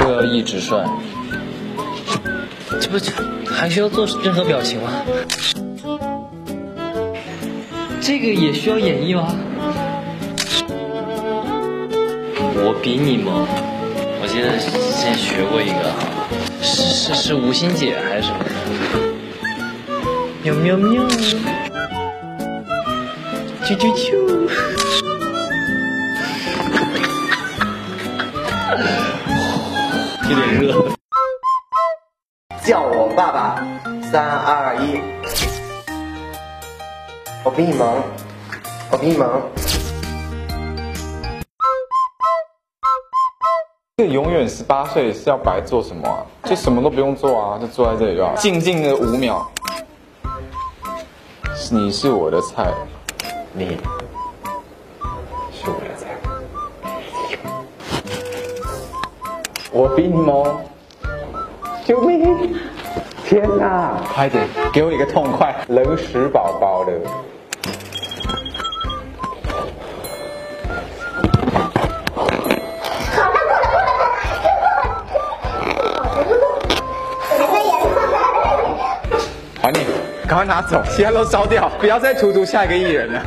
就要一直帅。这不这还需要做任何表情吗？这个也需要演绎吗？我比你萌，我记得之前学过一个哈，是是是吴昕姐还是什么的？喵喵喵，啾啾啾。有点热。叫我爸爸，三二一，我比你萌，我比你萌。这永远十八岁是要白做什么啊？就什么都不用做啊，就坐在这里就好，静静的五秒。你是我的菜，你是我的菜，我比你萌。救命！天哪！快点给我一个痛快，冷死宝宝了。还你，赶快拿走，其他都烧掉，不要再荼毒下一个艺人了。